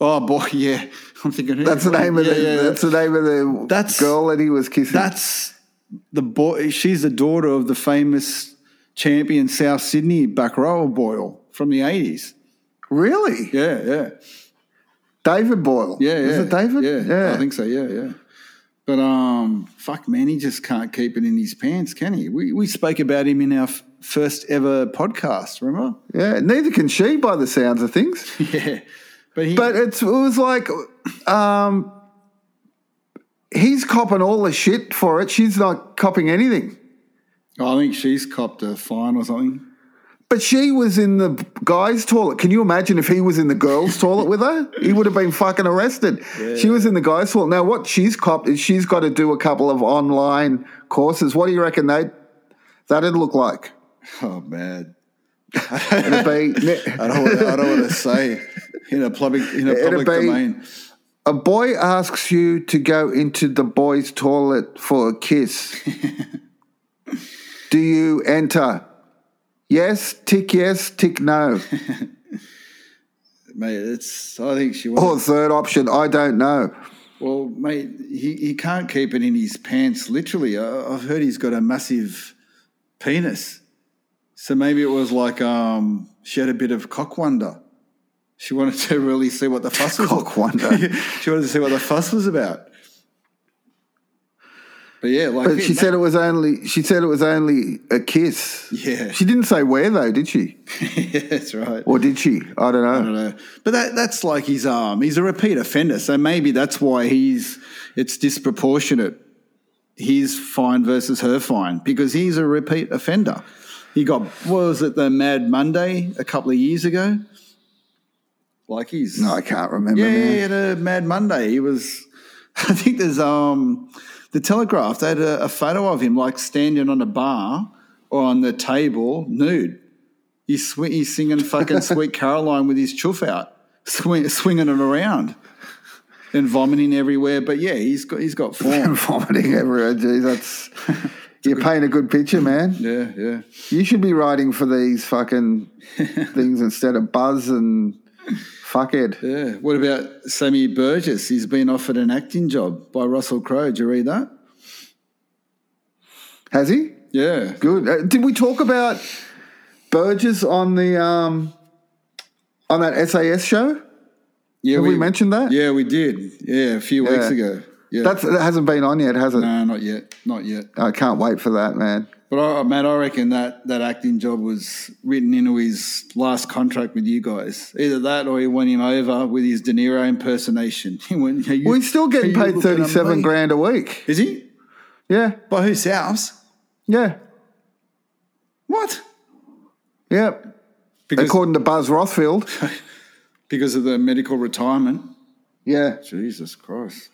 Oh boy, yeah. I'm thinking that's the name of yeah, the. yeah, That's the name of the That's- girl that he was kissing. That's the boy. She's the daughter of the famous champion South Sydney back rower Boyle from the eighties. really Yeah, yeah, David Boyle. yeah, yeah. Is it David? Yeah, I think so. Yeah, yeah. But um, fuck man, he just can't keep it in his pants, can he? We we spoke about him in our f- first ever podcast. Remember? Yeah, neither can she by the sounds of things. Yeah, but he. But it's, it was like, um, he's copping all the shit for it. She's not copping anything. I think she's copped a fine or something. But she was in the guys' toilet. Can you imagine if he was in the girls' toilet with her? He would have been fucking arrested. She was in the guys' toilet. Now, what she's copped is she's got to do a couple of online courses. What do you reckon they that'd look like? Oh man, It'd be I don't. Want, I don't want to say in a public in a public be- domain. a boy asks you to go into the boys' toilet for a kiss. do you enter? Yes, tick yes, tick no. Mate, it's. I think she was. Or third option, I don't know. Well, mate, he, he can't keep it in his pants. Literally, I, I've heard he's got a massive penis. So maybe it was like um, she had a bit of cock wonder. She wanted to really see what the fuss was. Cock wonder. she wanted to see what the fuss was about. But yeah, like But she said it was only she said it was only a kiss. Yeah. She didn't say where though, did she? yeah, that's right. Or did she? I don't know. I don't know. But that that's like his arm. he's a repeat offender, so maybe that's why he's it's disproportionate. His fine versus her fine because he's a repeat offender. He got what was it the Mad Monday a couple of years ago? Like he's No, I can't remember yeah, now. he had a Mad Monday. He was I think there's um the Telegraph. They had a, a photo of him like standing on a bar or on the table nude. He's, swi- he's singing fucking Sweet Caroline with his chuff out, swing, swinging it around and vomiting everywhere. But yeah, he's got he's got form. Vomiting everywhere. That's you're paint a good picture, man. yeah, yeah. You should be writing for these fucking things instead of Buzz and fuckhead. Yeah. What about Sammy Burgess? He's been offered an acting job by Russell Crowe. Did you read that? Has he? Yeah. Good. Uh, did we talk about Burgess on the um on that SAS show? Yeah, Have we, mentioned that? Yeah, we did. Yeah, a few weeks Yeah. ago. Yeah. That's, that hasn't been on yet, has it? no, not yet. Not yet. I can't wait for that, man. But I, Matt, I reckon that that acting job was written into his last contract with you guys. Either that, or he won him over with his De Niro impersonation. He went, you- Well, he's still getting paid thirty-seven grand a week. Is he? Yeah, By whose house? yeah, What? yeah. Because According to Buzz Rothfield. because of the medical retirement. Yeah. Jesus Christ.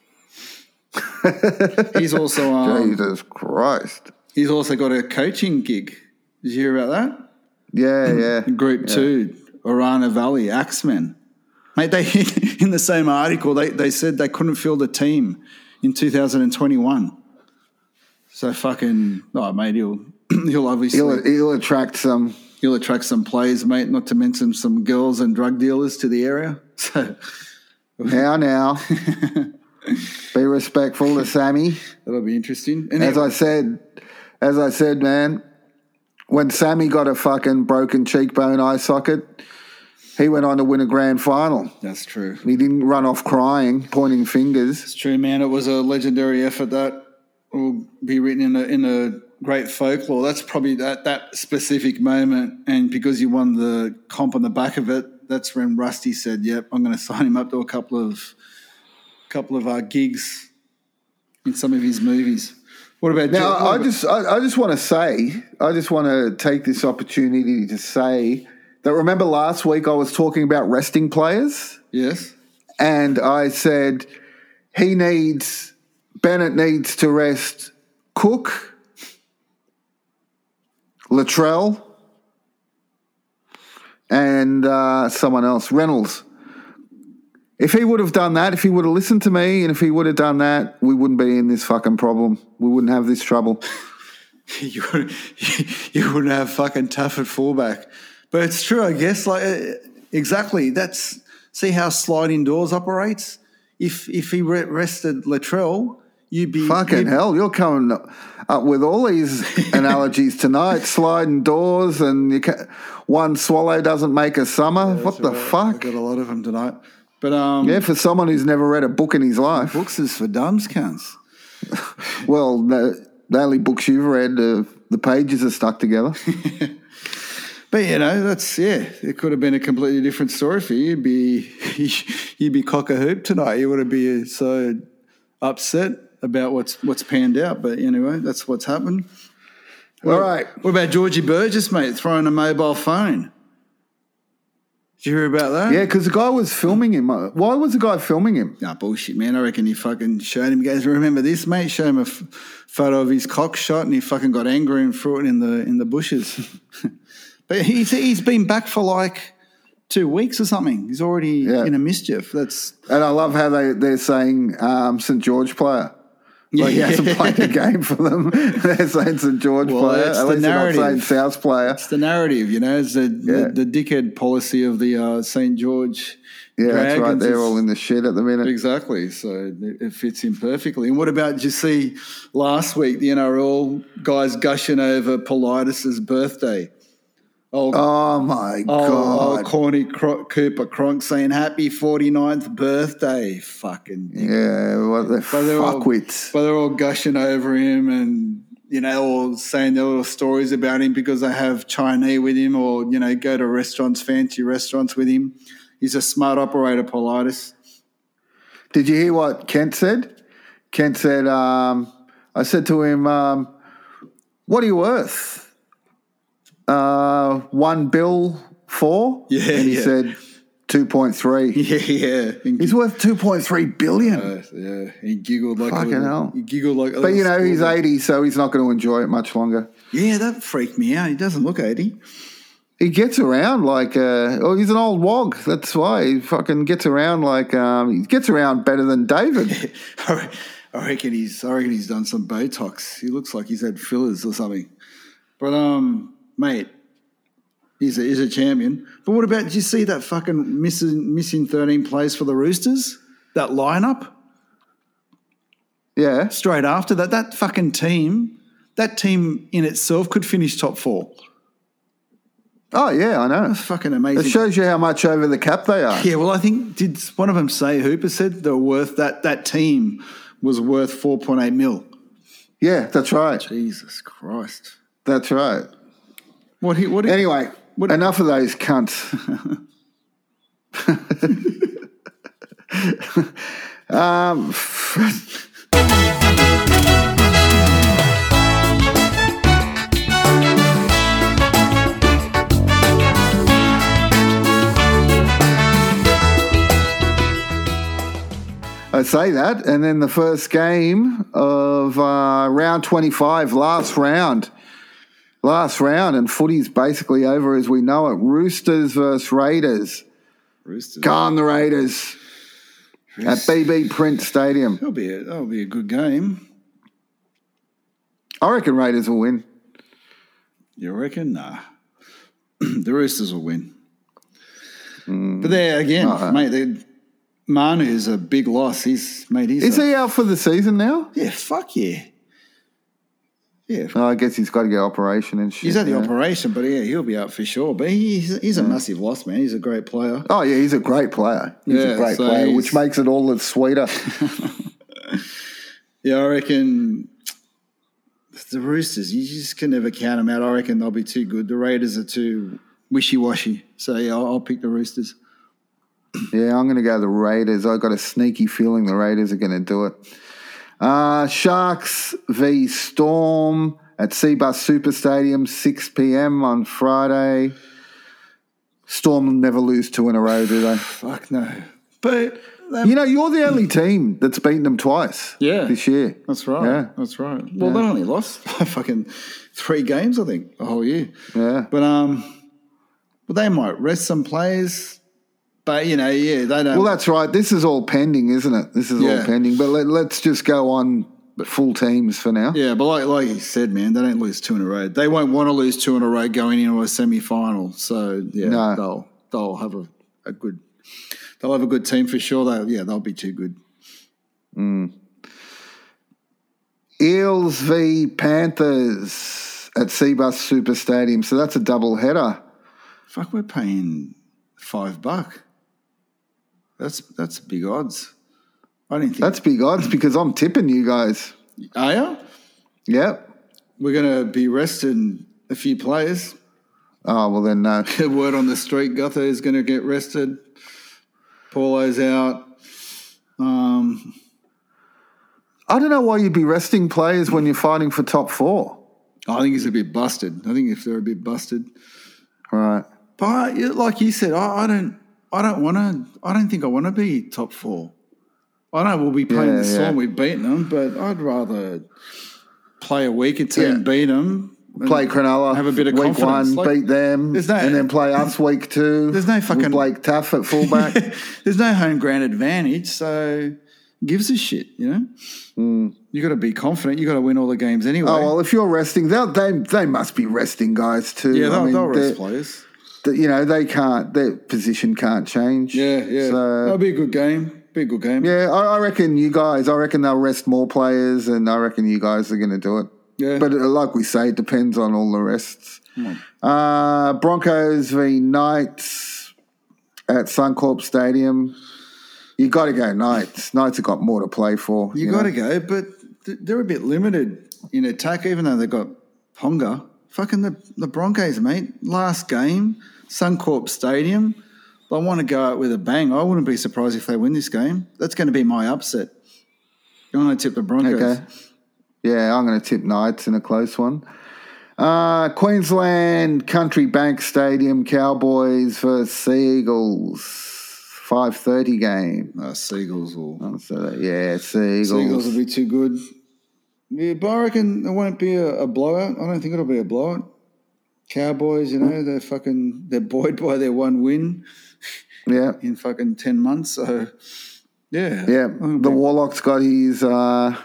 He's also um, Jesus Christ. he's also got a coaching gig. Did you hear about that? Yeah, yeah. Group two, Orara Valley, Axemen. Mate, they in the same article they, they said they couldn't field a team in 2021. So fucking oh mate, he'll he'll obviously He'll, he'll, he'll attract some. attract some players, mate. Not to mention some girls and drug dealers to the area. So Now, now. Be respectful to Sammy. that'll be interesting. And As I said, as I said, man, when Sammy got a fucking broken cheekbone eye socket, he went on to win a grand final. that's true. He didn't run off crying, pointing fingers. It's true, man. It was a legendary effort that will be written in a in a great folklore. That's probably that that specific moment, and because you won the comp on the back of it, that's when Rusty said, "Yep, I'm going to sign him up to a couple of couple of uh, gigs in some of his movies." What about Now, what I about- just, I, I just want to say, I just want to take this opportunity to say that. Remember last week I was talking about resting players, yes, and I said he needs Bennett needs to rest Cook, Latrell, and uh, someone else, Reynolds. If he would have done that, if he would have listened to me, and if he would have done that, we wouldn't be in this fucking problem. We wouldn't have this trouble. you would, you wouldn't have fucking Taaffe at fullback. But it's true, I guess. Like uh, exactly. That's see how sliding doors operates. If if he re- rested Latrell, you'd be Fucking you'd- hell, you're coming up with all these analogies tonight, sliding doors, and you ca one swallow doesn't make a summer. what the I fuck? got a lot of them tonight. But um, Yeah, for someone who's never read a book in his life. books is for dumbs, cunts. Well, the, the only books you've read, uh, the pages are stuck together. But you know, that's yeah. It could have been a completely different story for you. You'd be you'd be cock a hoop tonight. You wouldn't be so upset about what's what's panned out. But anyway, that's what's happened. All right. What about Georgie Burgess, mate, throwing a mobile phone? Did you hear about that? Yeah, because the guy was filming him. Uh, Why was the guy filming him? Nah, bullshit, man. I reckon he fucking showed him. He goes, remember this, mate? Show him a f- photo of his cock shot, and he fucking got angry and threw it in the in the bushes. but he's he's been back for like two weeks or something. He's already Yeah. in a mischief. That's And I love how they, they're saying um, St. George player. Like he hasn't played a game for them. they're saying St. George Well, player. At least they're not saying narrative. South player. it's the narrative, you know. It's the Yeah. the, the dickhead policy of the uh, St George. Yeah, that's right. They're all in the shit at the minute. Exactly. So it it fits in perfectly. And what about, did you see last week, the NRL guys gushing over Politis's birthday? Oh, Oh my oh, god! oh Corny Cro- Cooper Cronk saying happy 49th birthday. Fucking. yeah, what the But they're all- fuckwits? But they're all gushing over him and, you know, all saying their little stories about him because they have Chinese with him or, you know, go to restaurants, fancy restaurants with him. He's a smart operator, Politis. Did you hear what Kent said? Kent said, um, I said to him, um, "What are you worth? Uh, one bill four? Yeah, and he yeah. said two point three. Yeah, yeah. He's worth two point three billion. Uh, yeah, he giggled like Fucking a little, hell. He giggled like. a but you know he's schoolboy. eighty, so he's not going to enjoy it much longer. Yeah, that freaked me out. He doesn't look eighty. He gets around like uh, oh, he's an old wog. That's why he fucking gets around like um, he gets around better than David. I reckon he's. I reckon he's done some Botox. He looks like he's had fillers or something. But um, mate, he's a, he's a champion. But what about? Did you see that fucking missing missing thirteen plays for the Roosters? That lineup yeah, straight after that. That fucking team. That team in itself could finish top four. oh yeah, I know. Fucking amazing. It shows you how much over the cap they are. Yeah, well, I think did one of them say Hooper said they're worth that that team was worth four point eight mil. Yeah, that's right. Jesus Christ! That's right. What he what he, Anyway, What- enough of those cunts. um, I say that, and then the first game of uh, round 25, last round. Last round, and footy's basically over as we know it. Roosters versus Raiders. Roosters. Go on, the Raiders at BB Print Stadium. That'll be a, that'll be a good game. I reckon Raiders will win. You reckon? Nah. the Roosters will win. Hmm. But there again, Uh-uh. mate. Manu is a big loss. He's mate. He's Is a- he out for the season now? Yeah, fuck yeah. Yeah, I guess he's got to get operation and shit. he's had the yeah. operation, but yeah, he'll be out for sure. But he's he's a massive loss, man. He's a great player. Oh yeah, he's a great player. He's Yeah, a great so player, he's- which makes it all the sweeter. Yeah, I reckon the Roosters. You just can never count them out. I reckon they'll be too good. The Raiders are too wishy washy. So yeah, I'll, I'll pick the Roosters. Yeah, I'm going to go the Raiders. I've got a sneaky feeling the Raiders are going to do it. Uh, Sharks v Storm at Cbus Super Stadium, 6 p.m. on Friday. Storm never lose two in a row, do they? Fuck no. But um, You know, you're the only team that's beaten them twice Yeah. this year. That's right. Yeah. That's right. Well, they only lost fucking three games, I think, the whole year. Yeah. But um, but they might rest some players. But you know, yeah, they don't. Well, that's right. This is all pending, isn't it? This is all pending. But let, let's just go on full teams for now. yeah, but like like you said, man, they don't lose two in a row. They won't want to lose two in a row going into a semi final. So yeah, No. they'll they'll have a, a good they'll have a good team for sure. They yeah, they'll be too good. Mm. Eels v Panthers at Cbus Super Stadium. So that's a double header. Fuck, we're paying five buck. That's that's big odds. I didn't think That's big odds because I'm tipping you guys. Are you? Yep. We're going to be resting a few players. Oh well, then no. Word on the street, Gutho is going to get rested. Paulo's out. Um, I don't know why you'd be resting players when you're fighting for top four. I think he's a bit busted. I think if they're a bit busted, Right. but like you said, I, I don't, I don't want to. I don't think I want to be top four. I know we'll be playing Yeah, the yeah. We've beaten them, but I'd rather play a weaker team, Yeah. beat them, Play Cronulla. Have a bit of week confidence, one, like- beat them, There's no- and then play us week two. There's no fucking- Blake Taaffe at fullback. There's no home ground advantage, so gives a shit, you know. Hmm. You got to be confident. You got to win all the games anyway. Oh well, if you're resting, they they must be resting guys too. yeah, I they'll, mean, they'll rest players. You know they can't their position can't change. Yeah, yeah. So That'll be a good game. Be a good game. yeah, I, I reckon you guys. I reckon they'll rest more players, and I reckon you guys are going to do it. Yeah. But uh, like we say, it depends on all the rests. Uh, Broncos v Knights at Suncorp Stadium. You got to go Knights. Knights have got more to play for. You, know? got to go, but they're a bit limited in attack, even though they've got Ponga. Fucking the, the Broncos, mate. Last game, Suncorp Stadium. I want to go out with a bang. I wouldn't be surprised if they win this game. That's going to be my upset. I'm going to tip the Broncos. Okay. Yeah, I'm going to tip Knights in a close one. Uh, Queensland Country Bank Stadium, Cowboys versus Seagulls, five thirty game. Uh, Seagulls will. So yeah, Seagulls. Seagulls will be too good. Yeah, but I reckon it won't be a, a blowout. I don't think it'll be a blowout. Cowboys, you know, they're fucking they're buoyed by their one win yeah, in fucking ten months. So yeah, yeah. The it'll Warlock's got his uh,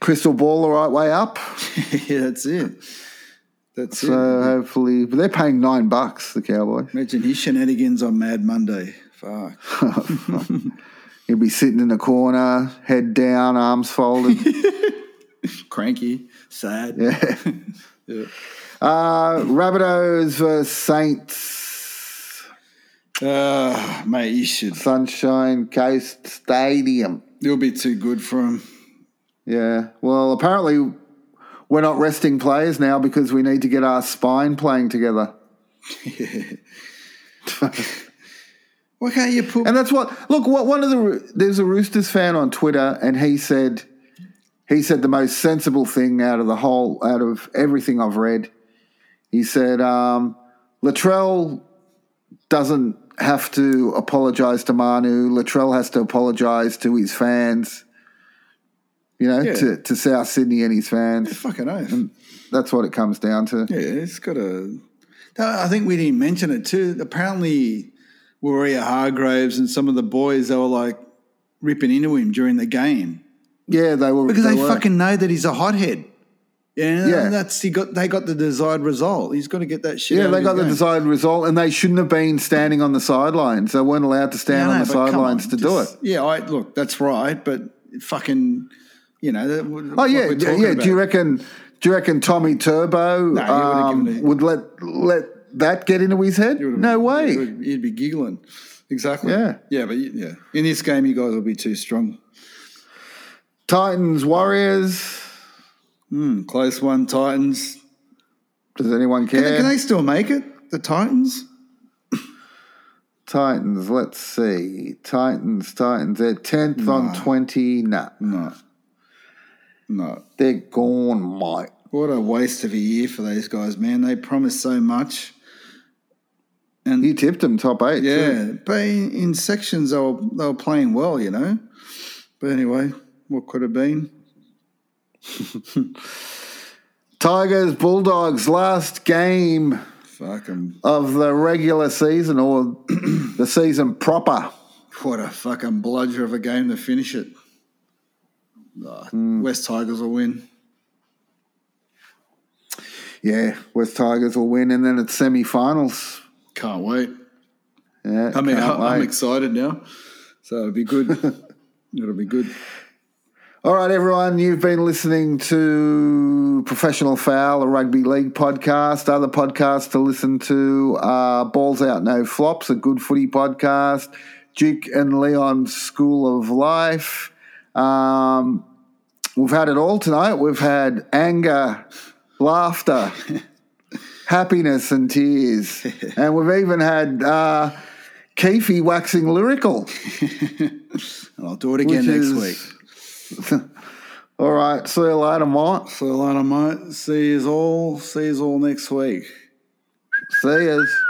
crystal ball the right way up. yeah, that's it. That's So it. hopefully, but they're paying nine bucks. The cowboy. Imagine his shenanigans on Mad Monday. Fuck. He'll be sitting in the corner, head down, arms folded. Cranky, sad. yeah. Yeah. Uh, Rabbitohs versus Saints. Ah, mate, you should. Sunshine Coast Stadium. It'll be too good for him. Yeah. Well, apparently we're not resting players now because we need to get our spine playing together. Yeah. Why can't you put? And that's what. Look, what one of the there's a Roosters fan on Twitter, and he said he said the most sensible thing out of the whole out of everything I've read. He said um, Latrell doesn't have to apologize to Manu. Latrell has to apologize to his fans. You know, Yeah. to, to South Sydney and his fans. fucking oath. That's what it comes down to. Yeah, it's got a. I think we didn't mention it too. Apparently, Waerea Hargreaves and some of the boys they were like ripping into him during the game Yeah, they were because they, were. fucking know that he's a hothead. Yeah, Yeah. that's he got. They got the desired result. He's got to get that shit. Yeah, they got the game. desired result, and they shouldn't have been standing on the sidelines. They weren't allowed to stand on the sidelines on, to do it. Yeah, I look. That's right, but fucking, you know. That, Oh yeah, yeah. yeah. Do you reckon? Do you reckon Tommy Turbo No, um, would let let that get into his head? No way. He'd be giggling. Exactly. Yeah. Yeah, but yeah, in this game, you guys will be too strong. Titans Warriors. Hmm, close one, Titans. Does anyone Can, care? they, can they still make it? The Titans? Titans. Let's see. Titans. Titans. They're tenth on twenty. Nah, No. No. they're gone, mate. What a waste of a year for those guys, man. They promised so much. And You tipped them top eight. too. yeah, but in, in sections they were, they were playing well, you know. But anyway, what could have been? Tigers Bulldogs last game Fucking of the regular season or the season proper. what a fucking bludger of a game to finish it. Ah, West Tigers will win. Yeah, West Tigers will win, and then it's semi-finals. Can't wait. Yeah, I mean, can't I'm excited now. So it'll be good. it'll be good. All right, everyone, you've been listening to Professional Foul, a rugby league podcast. Other podcasts to listen to are Balls Out No Flops, a good footy podcast, Duke and Leon's School of Life, um, we've had it all tonight. We've had anger, laughter, happiness, and tears, and we've even had uh, Keefe waxing lyrical. I'll do it again next is- week. all right, see you later, mate. So, later, mate. See you all. See you all next week. See yous.